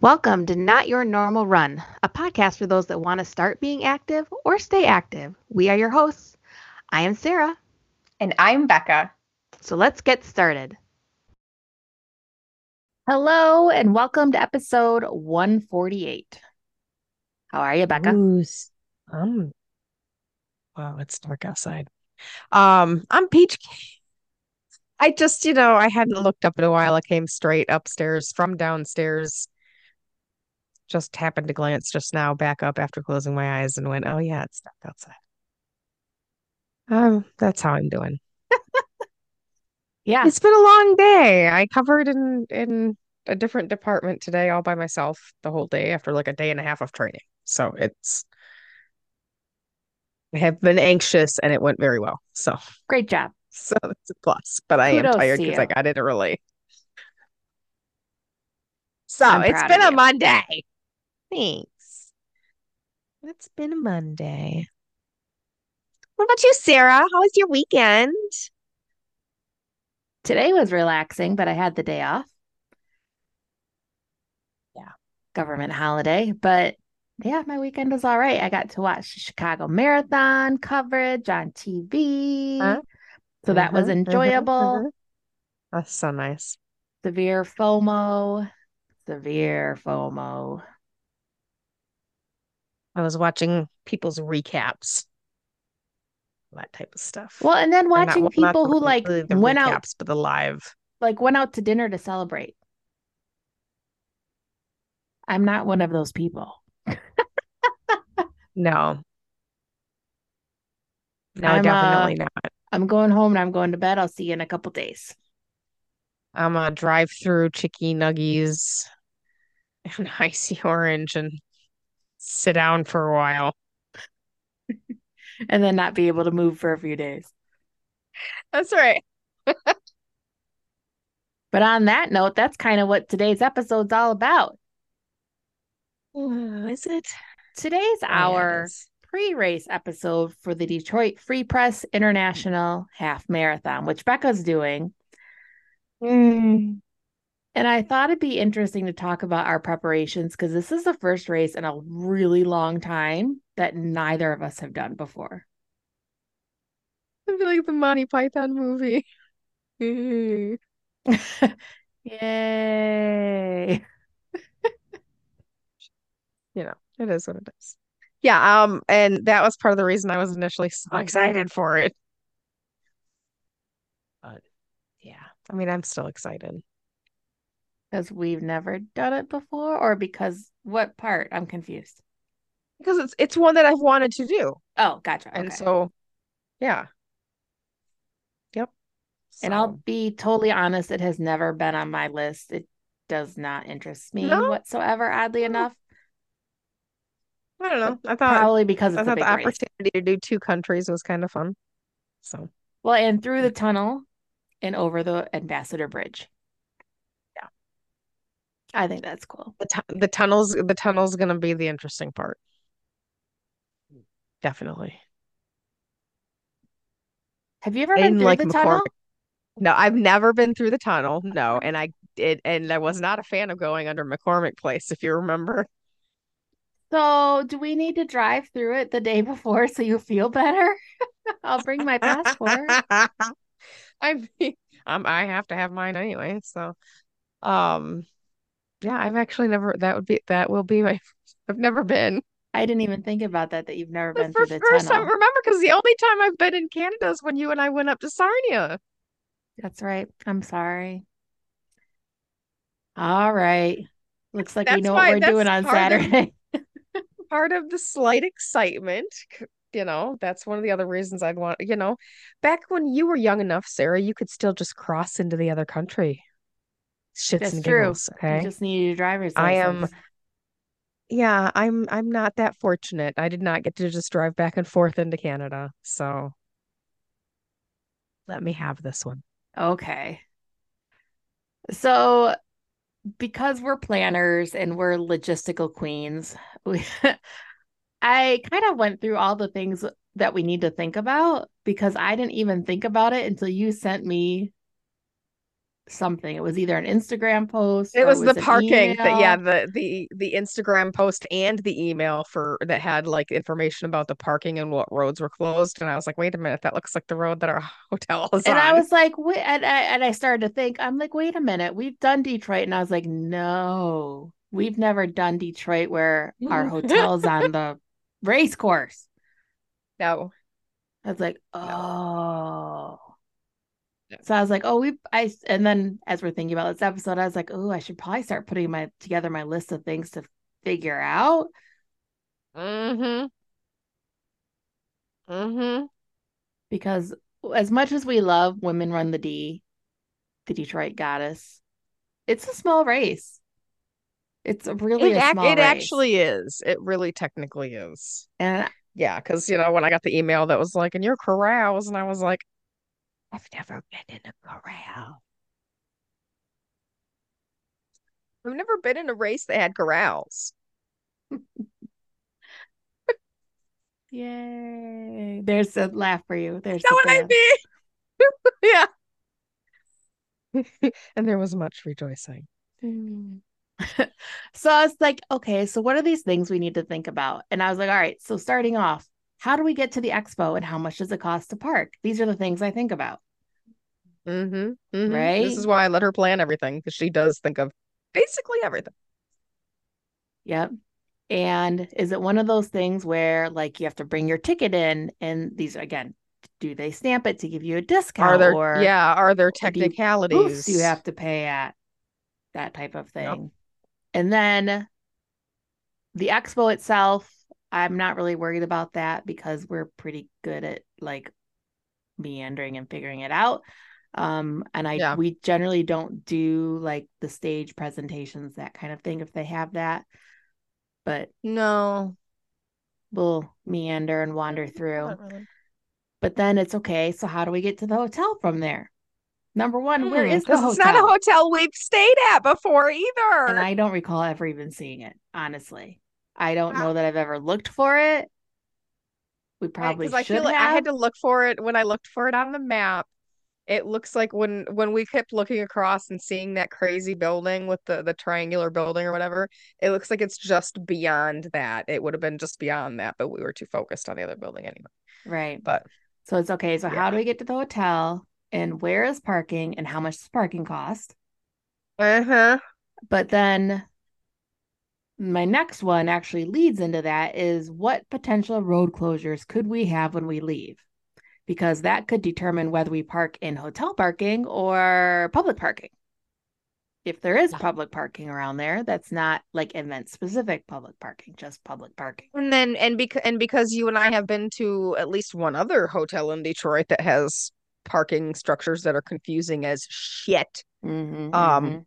Welcome to Not Your Normal Run, a podcast for those that want to start being active or stay active. We are your hosts. I am Sarah. And I'm Becca. So let's get started. Hello, and welcome to episode 148. How are you, Becca? Ooh, s- um, wow, it's dark outside. Um, I'm Peach. I just, you know, I hadn't looked up in a while. I came straight upstairs from downstairs. Just happened to glance just now back up after closing my eyes and went, oh yeah, it's dark outside. Um, that's how I'm doing. Yeah. It's been a long day. I covered in in a different department today all by myself the whole day after like a day and a half of training. So it's I have been anxious and it went very well. So Great job. So that's a plus, but I am tired because I got it early. So I'm it's been a. Monday. Thanks. It's been a Monday. What about you, Sarah? How was your weekend? Today was relaxing, but I had the day off. Yeah. Government holiday, but yeah, my weekend was all right. I got to watch the Chicago Marathon coverage on TV. Huh? So that was Mhm, mhm, enjoyable. mhm. That's so nice. Severe FOMO. Severe FOMO. I was watching people's recaps, that type of stuff. Well, and then watching people who like really went out recaps, but the live. like went out to dinner to celebrate. I'm not one of those people. No. No, I'm, uh, definitely not. I'm going home and I'm going to bed. I'll see you in a couple days. I'm a drive-through chicky nuggies and icy orange and sit down for a while. And then not be able to move for a few days. That's right. But on that note, that's kind of what today's episode's all about. Is it? Today's Oh, our is. pre-race episode for the Detroit Free Press International Half Marathon, which Becca's doing. Mm. And I thought it'd be interesting to talk about our preparations because this is the first race in a really long time that neither of us have done before. I feel like the Monty Python movie. Yay. you know, it is what it is. Yeah, um, and that was part of the reason I was initially so excited for it. But yeah, I mean, I'm still excited. Because we've never done it before, or because what part? I'm confused. Because it's it's one that I've wanted to do. Oh, gotcha. And Okay. so, yeah. Yep. And I'll be totally honest, it has never been on my list. It does not interest me No? whatsoever, oddly enough. I don't know. I thought Probably because I thought big the race. opportunity to do two countries was kind of fun. So, Well, and through the tunnel and over the Ambassador Bridge. I think that's cool. the tu the tunnels the tunnel's gonna be the interesting part. Definitely. Have you ever been through like the tunnel? No, I've never been through the tunnel. No, and I did, and I was not a fan of going under McCormick Place, if you remember. So, do we need to drive through it the day before so you feel better? I'll bring my passport. I um I have to have mine anyway, so um yeah, I've actually never that would be that will be my I've never been. I didn't even think about that, that you've never been for the first time remember because the only time I've been in Canada is when you and I went up to Sarnia. That's right. I'm sorry. All right. Looks like we know why- what we're doing on part of- Saturday. part of the slight excitement. You know, that's one of the other reasons I'd want, you know, back when you were young enough, Sarah, you could still just cross into the other country. Shits That's and true. giggles, You okay? just need your driver's license. I am-. Yeah, I'm I'm not that fortunate. I did not get to just drive back and forth into Canada. So let me have this one. Okay. So, because we're planners and we're logistical queens, we, I kind of went through all the things that we need to think about because I didn't even think about it until you sent me something. It was either an Instagram post. It or was the parking that yeah, the the the Instagram post and the email for that had like information about the parking and what roads were closed. And I was like, wait a minute, that looks like the road that our hotel is And on. I was like, wait, and I, and I started to think, I'm like, wait a minute, we've done Detroit. And I was like, no, we've never done Detroit where our hotel's on the race course. no. I was like, oh. Yeah. So I was like, oh, we I and then as we're thinking about this episode, I was like, oh, I should probably start putting my together my list of things to figure out. Mm-hmm. Mm-hmm. Because as much as we love women run the D, the Detroit goddess, it's a small race. It's a really It a small it race. actually is. It really technically is. and Yeah, because you know, when I got the email that was like, in your corrals, and I was like, I've never been in a corral. I've never been in a race that had corrals. yay. There's a laugh for you. There's Know the what I laugh. mean? Yeah. And there was much rejoicing. Mm. so I was like, okay, so what are these things we need to think about? And I was like, all right, so starting off, how do we get to the expo and how much does it cost to park? These are the things I think about. Mm-hmm. hmm Right? This is why I let her plan everything because she does think of basically everything. Yep. And is it one of those things where like you have to bring your ticket in and these again, do they stamp it to give you a discount Are there, or yeah, are there do you- technicalities? booths you have to pay at? That type of thing. And then the expo itself, I'm not really worried about that because we're pretty good at like meandering and figuring it out. Um, and I Yeah. we generally don't do like the stage presentations, that kind of thing, if they have that. But No. we'll meander and wander through. Really. But then it's okay. So how do we get to the hotel from there? Number one, where Mm, is the hotel? It's not a hotel we've stayed at before either. And I don't recall ever even seeing it, honestly. I don't Wow. know that I've ever looked for it. We probably because I should feel like I had to look for it when I looked for it on the map. It looks like when when we kept looking across and seeing that crazy building with the the triangular building or whatever, it looks like it's just beyond that. It would have been just beyond that, but we were too focused on the other building anyway. Right. But So it's okay. So how do we get to the hotel and where is parking and how much does parking cost? uh-huh. But then my next one actually leads into that is what potential road closures could we have when we leave? Because that could determine whether we park in hotel parking or public parking. If there is Yeah. public parking around there, that's not like event specific public parking, just public parking. And then and because and because you and I have been to at least one other hotel in Detroit that has parking structures that are confusing as shit. Mhm, Um, mhm.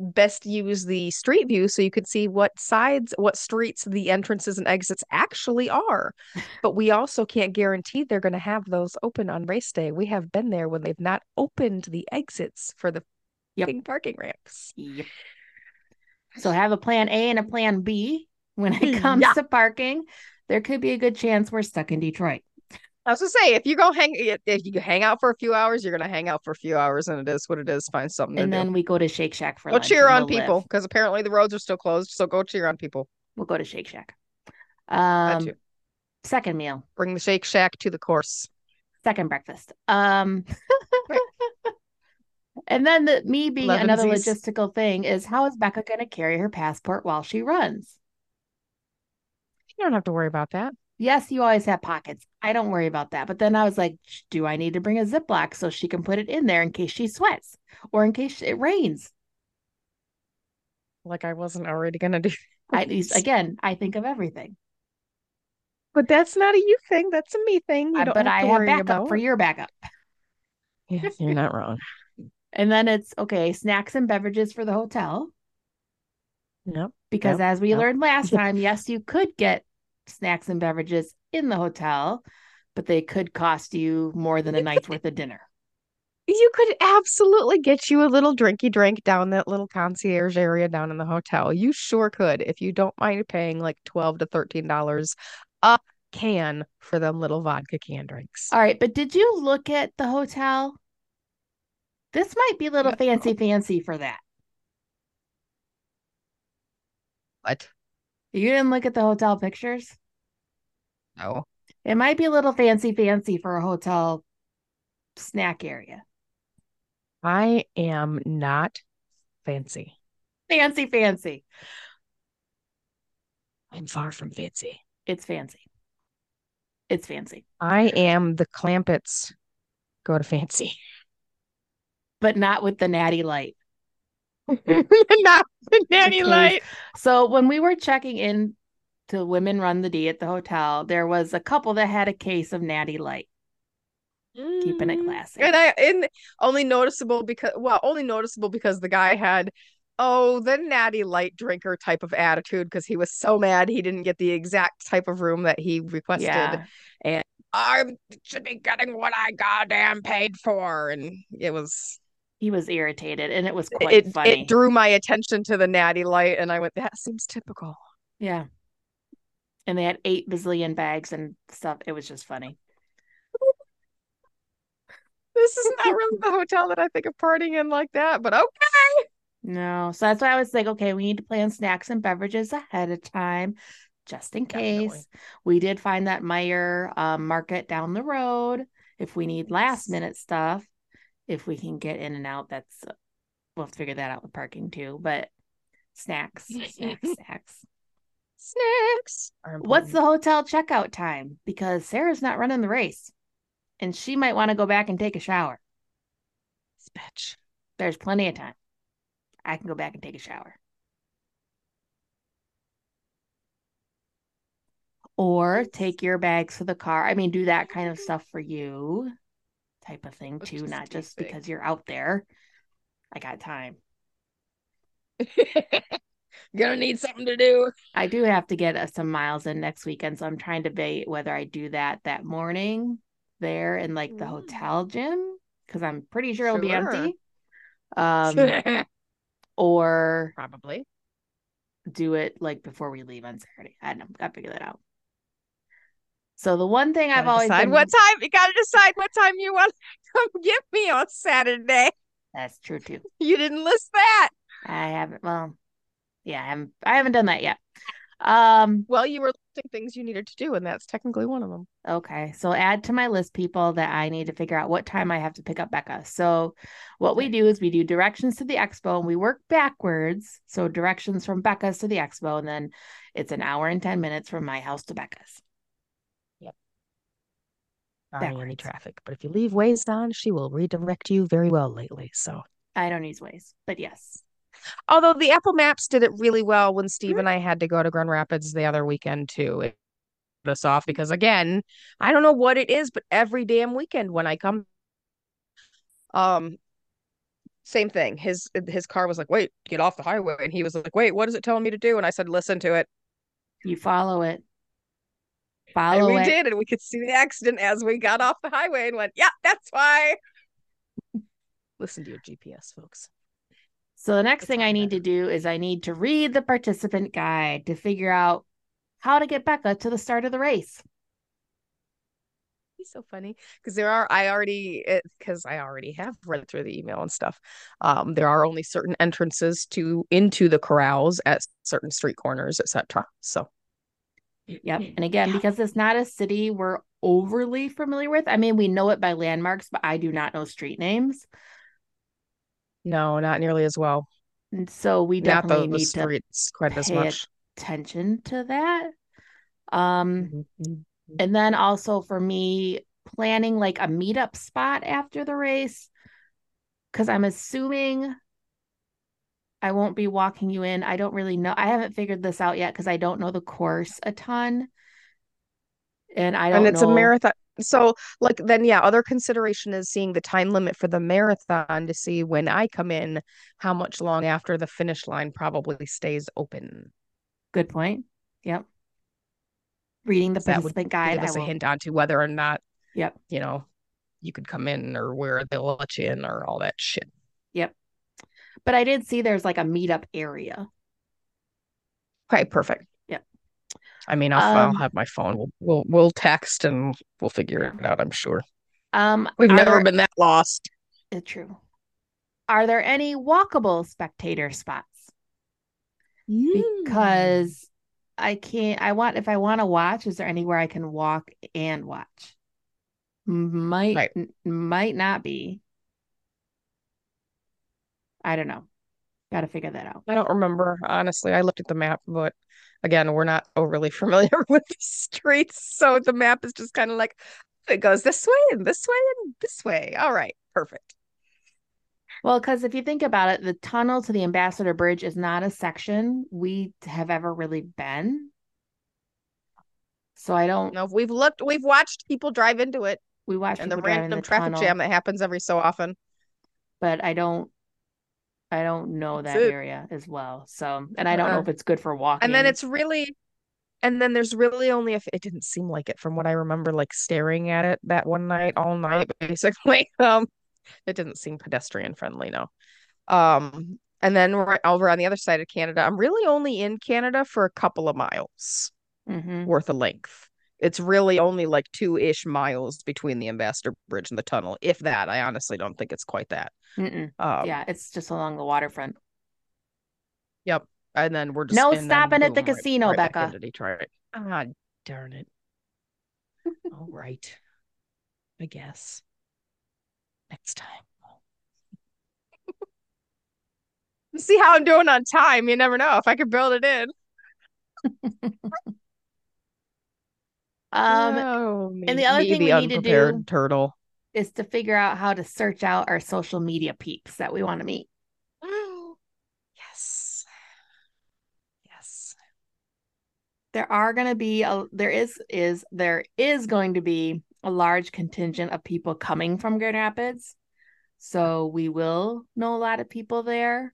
Best use the street view so you could see what sides, what streets the entrances and exits actually are. But we also can't guarantee they're going to have those open on race day. We have been there when they've not opened the exits for the Yep. parking ramps. Yep. So have a plan A and a plan B when it comes Yeah. to parking. There could be a good chance we're stuck in Detroit. I was gonna say, if you go hang, if you hang out for a few hours, you're gonna hang out for a few hours, and it is what it is. Find something And then do. we go to Shake Shack for Go lunch. cheer on we'll people because apparently the roads are still closed. So go cheer on people. We'll go to Shake Shack. Um, second meal, Bring the Shake Shack to the course. second breakfast. Um, and then the me being another logistical thing is how is Becca going to carry her passport while she runs? You don't have to worry about that. Yes, you always have pockets. I don't worry about that. But then I was like, do I need to bring a Ziploc so she can put it in there in case she sweats or in case it rains? Like I wasn't already gonna do. I again, I think of everything. But that's not a you thing. That's a me thing. You don't but have I have backup about. for your backup. Yeah, you're not wrong. And then it's okay, snacks and beverages for the hotel. Yep. Because Yep, as we yep. learned last time, yes, you could get snacks and beverages in the hotel, but they could cost you more than a night's worth of dinner. You could absolutely get you a little drinky drink down that little concierge area down in the hotel. You sure could if you don't mind paying like twelve to thirteen dollars a can for them little vodka can drinks. All right, but did you look at the hotel? This might be a little fancy fancy for that. What? You didn't look at the hotel pictures? No. It might be a little fancy fancy for a hotel snack area. I am not fancy. Fancy fancy. I'm far from fancy. It's fancy. It's fancy. I am the Clampetts go to fancy. But not with the natty light. not the nanny light. So when we were checking in to Women Run the D at the hotel, there was a couple that had a case of natty light. Keeping it Mm. classy. And I and only noticeable because well, only noticeable because the guy had oh the natty light drinker type of attitude because he was so mad he didn't get the exact type of room that he requested. Yeah. I should be getting what I goddamn paid for, and it was He was irritated and it was quite it funny. it drew my attention to the natty light, and I went, that seems typical. yeah. And they had eight bazillion bags and stuff. It was just funny. This is not really the hotel that I think of partying in like that, but okay. No. So that's why I was like, okay, we need to plan snacks and beverages ahead of time, just in Definitely. case. We did find that Meijer um, market down the road. If we need last minute stuff, if we can get in and out, that's we'll have to figure that out with parking too. But snacks, snacks, snacks. Snacks. What's the hotel checkout time? Because Sarah's not running the race, and she might want to go back and take a shower. Bitch? There's plenty of time. I can go back and take a shower. Or take your bags to the car. I mean, do that kind of stuff for you, type of thing Which too, not just because you're out there. I got time. Gonna need something to do. I do have to get uh, some miles in next weekend, so I'm trying to debate whether I do that that morning there in like the Mm. hotel gym because I'm pretty sure it'll be empty. Um, or Probably. do it like before we leave on Saturday. I don't know. Gotta figure that out. So the one thing I've always decide been what time. You gotta decide what time you want to come get me on Saturday. that's true too. You didn't list that. I haven't well, yeah, I haven't I haven't done that yet. Um Well, you were listing things you needed to do, and that's technically one of them. Okay, so add to my list people that I need to figure out what time I have to pick up Becca. So, what we do is we do directions to the expo and we work backwards. So, directions from Becca's to the expo, and then it's an hour and 10 minutes from my house to Becca's. Barring any traffic, but if you leave Waze on, she will redirect you very well lately. So, I don't use Waze, but yes. although the Apple Maps did it really well when Steve and I had to go to Grand Rapids the other weekend too. It put us off because again, I don't know what it is, but every damn weekend when I come, um, same thing. His his car was like, "Wait, get off the highway," and he was like, "Wait, what is it telling me to do?" And I said, "Listen to it." You follow it. And we it. did, and we could see the accident as we got off the highway and went, "Yeah, that's why." Listen to your GPS, folks. So, the next It's thing I need better. to do is I need to read the participant guide to figure out how to get Becca to the start of the race. He's so funny because there are I already because I already have read through the email and stuff. Um, there are only certain entrances to into the corrals at certain street corners, etc. So Yep. And again, Yeah. because it's not a city we're overly familiar with. I mean, we know it by landmarks, but I do not know street names. no, not nearly as well. And so we definitely need to streets quite as much. attention to that. Um, Mhm, mhm. and then also for me, planning like a meetup spot after the race, because I'm assuming I won't be walking you in. I don't really know. I haven't figured this out yet because I don't know the course a ton. And I don't And it's know. a marathon. So, like, then, yeah, other consideration is seeing the time limit for the marathon to see when I come in, how much long after the finish line probably stays open. Good point. Yep. Reading the 'Cause that would participant guide. Give us a will. hint onto whether or not, Yep. you know, you could come in or where they'll let you in or all that shit. Yep. But I did see there's like a meetup area. Okay, perfect. Yeah. I mean, I'll, I'll Um, have my phone. We'll, we'll we'll text and we'll figure Yeah. it out. I'm sure. Um, We've never there- been that lost. It's true. Are there any walkable spectator spots? Mm. Because I can't, I want, if I want to watch, is there anywhere I can walk and watch? Might, Right. n- might not be. I don't know. Got to figure that out. I don't remember, honestly. I looked at the map, but again, we're not overly familiar with the streets. So the map is just kind of like it goes this way and this way and this way. All right, perfect. Well, because if you think about it, the tunnel to the Ambassador Bridge is not a section we have ever really been. So I don't. No, we've looked, we've watched people drive into it We watch and the random traffic tunnel, jam that happens every so often. but I don't. I don't know That's that it. area as well. So, and I don't know Uh-uh. if it's good for walking. And then it's really, and then there's really only if it didn't seem like it from what I remember, like staring at it that one night, all night, basically. Um, it didn't seem pedestrian friendly, no. Um, and then right over on the other side of Canada, I'm really only in Canada for a couple of miles Mhm. worth of length. It's really only like two-ish miles between the Ambassador Bridge and the tunnel, if that. I honestly don't think it's quite that. Um, yeah, it's just along the waterfront. Yep. And then we're just No stopping at the right- casino, right back Becca. into Detroit. Ah, darn it. All right. I guess. Next time. See how I'm doing on time. You never know if I could build it in. Um, oh, me, the other thing the we need to do- turtle. is to figure out how to search out our social media peeps that we want to meet. yes. Yes. There are going to be a there is is there is going to be a large contingent of people coming from Grand Rapids. So we will know a lot of people there.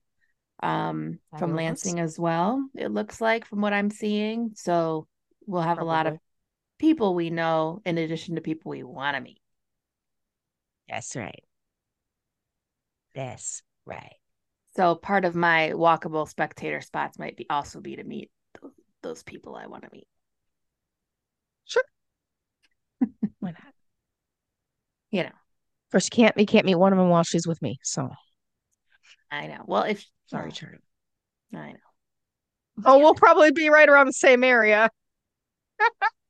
Um from Lansing as well. It looks like from what I'm seeing. So we'll have a lot of Probably. People we know in addition to people we want to meet. That's right. That's right. So part of my walkable spectator spots might be also be to meet those, those people I want to meet. Sure. Why not? You know, Of course, you can't you can't meet one of them while she's with me. So I know. Well, if sorry, well, Charlie. I know. Oh, we'll probably be right around the same area.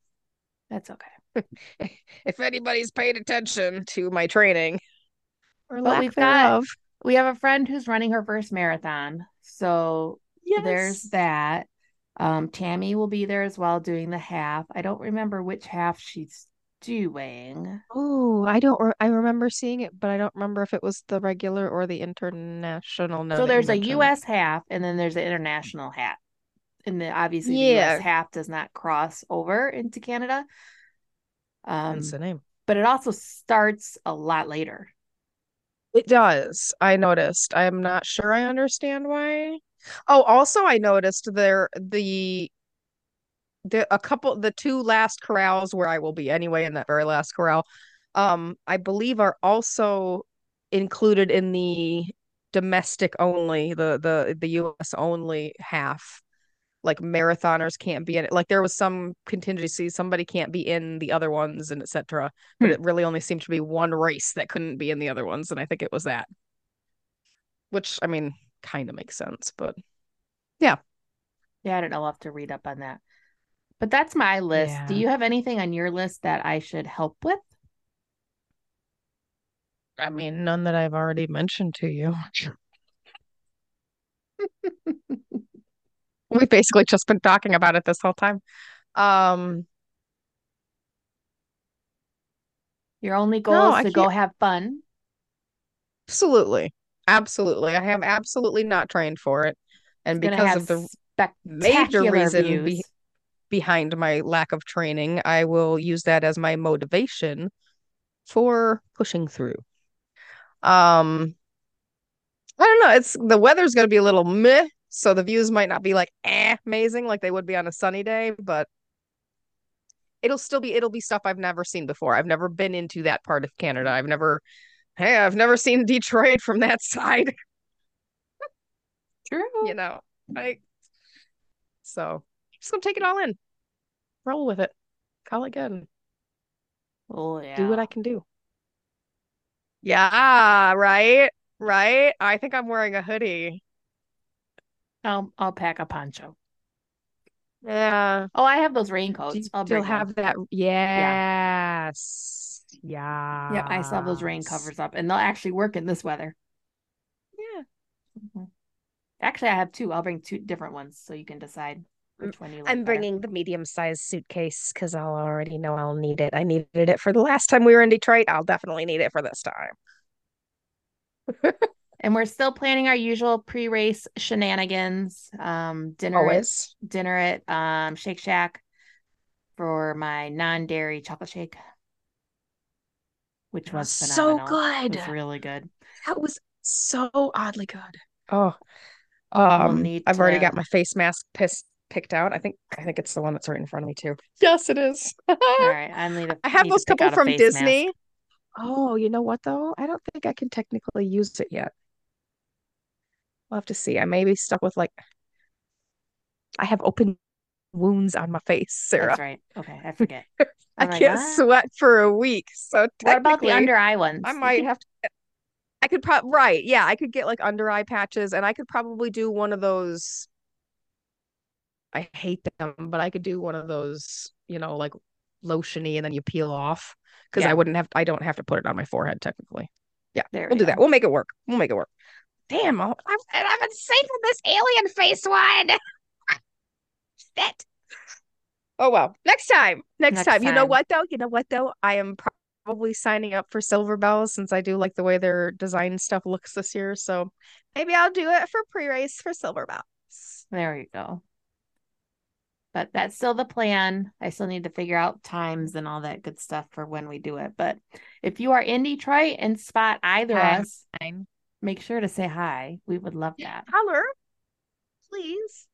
That's okay. If anybody's paid attention to my training. Or But lack we've got- thereof. We have a friend who's running her first marathon. So there's that. Um, Tammy will be there as well doing the half. I don't remember which half she's doing. Oh, I don't. Re- I remember seeing it, but I don't remember if it was the regular or the international. now so there's a. US half and then there's an international half. And the obviously the US half does not cross over into Canada. Um, the name. but it also starts a lot later. It does. I noticed. I'm not sure I understand why. Oh, also I noticed there the the a couple the two last corrals where I will be anyway in that very last corral, um, I believe are also included in the domestic only, the the the US only half. Like marathoners can't be in it. Like there was some contingency, somebody can't be in the other ones and etc. But Hmm. it really only seemed to be one race that couldn't be in the other ones, and I think it was that. Which I mean, kind of makes sense, but Yeah, Yeah, I don't know. I'll have to read up on that. But that's my list. Do you have anything on your list that I should help with? I mean, none that I've already mentioned to you. We've basically just been talking about it this whole time. Um, Your only goal No, is I to go can't- have fun. absolutely. Absolutely. I am absolutely not trained for it. And Gonna because have of the spectacular major reason be- views. behind my lack of training, I will use that as my motivation for pushing through. Um, I don't know. It's the weather's going to be a little meh, so the views might not be like eh, amazing like they would be on a sunny day, but it'll still be it'll be stuff I've never seen before. I've never been into that part of Canada. I've never hey, I've never seen Detroit from that side, True. you know. Like so just gonna take it all in. Roll with it. Call it good. Oh yeah. Do what I can do. Yeah, right. right? I think I'm wearing a hoodie. I'll I'll pack a poncho. Yeah. Oh, I have those Do raincoats. you I'll still have them. that? Yes. Yeah. Yep, I still have those rain covers up, and they'll actually work in this weather. Yeah. Mhm. Actually, I have two. I'll bring two different ones so you can decide which one you like. I'm better. bringing the medium sized suitcase because I'll already know I'll need it. I needed it for the last time we were in Detroit. I'll definitely need it for this time. And we're still planning our usual pre-race shenanigans. Um, dinner at dinner at um Shake Shack for my non-dairy chocolate shake, which was so phenomenal. It good. was really good. That was so oddly good. Oh, We'll um, I've already got my face mask piss picked out. I think I think it's the one that's right in front of me too. Yes, it is. All right, I need to. I have those couple from Disney. mask. Oh, you know what though? I don't think I can technically use it yet. We'll have to see. I may be stuck with like I have open wounds on my face, Sarah. That's right. Okay, I forget. I like, can't "What? sweat for a week. So What about the under eye ones? I might have to get, I could probably right, yeah, I could get like under eye patches and I could probably do one of those I hate them, but I could do one of those, you know, like lotiony and then you peel off because Yeah. I wouldn't have I don't have to put it on my forehead technically. Yeah, There we'll we do that. We'll make it work. We'll make it work. Damn, I'll, I'm, and I've been saving this alien face one. Shit. Oh well. Next time. Next, Next time. You know what though? You know what though? I am probably signing up for Silver Bells since I do like the way their design stuff looks this year. So maybe I'll do it for pre-race for Silver Bells. There you go. But that's still the plan. I still need to figure out times and all that good stuff for when we do it. But if you are in Detroit and spot either of Hi. us, make sure to say hi. We would love that. Holler, please.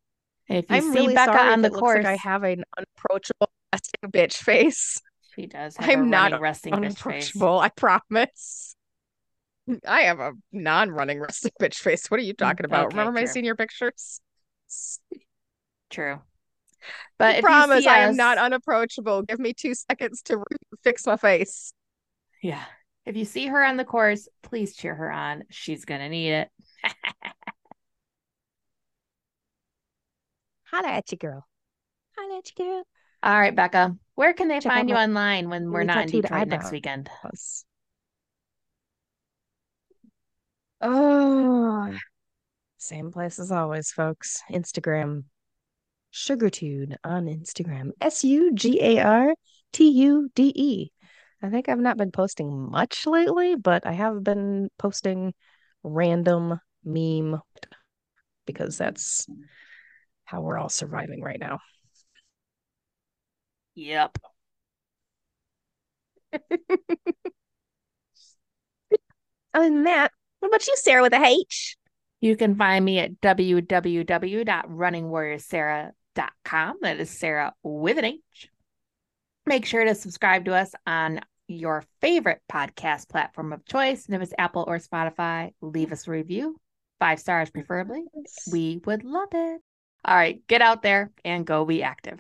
If you I'm see really Becca sorry on the course, like I have an unapproachable resting bitch face. she does have a I'm not resting bitch face. Unapproachable, I promise. I have a non-running resting bitch face. What are you mm, talking about? okay, Remember my true. senior pictures? True. But I promise I am us- not unapproachable. Give me two seconds to fix my face. Yeah. If you see her on the course, please cheer her on. She's gonna need it. Holla at you, girl. Holla at you, girl. All right, Becca. Where can they Check find you my online when we're really not in tattooed Detroit next weekend? Oh, same place as always, folks. Instagram, Sugartude on Instagram. S U G A R T U D E. I think I've not been posting much lately, but I have been posting random meme because that's how we're all surviving right now. Yep. Other than that, what about you, Sarah, with a H? You can find me at www.runningwarriorsarah.com. That is Sarah with an H. Make sure to subscribe to us on your favorite podcast platform of choice. And if it's Apple or Spotify, leave us a review, five stars preferably. We would love it. All right, get out there and go be active.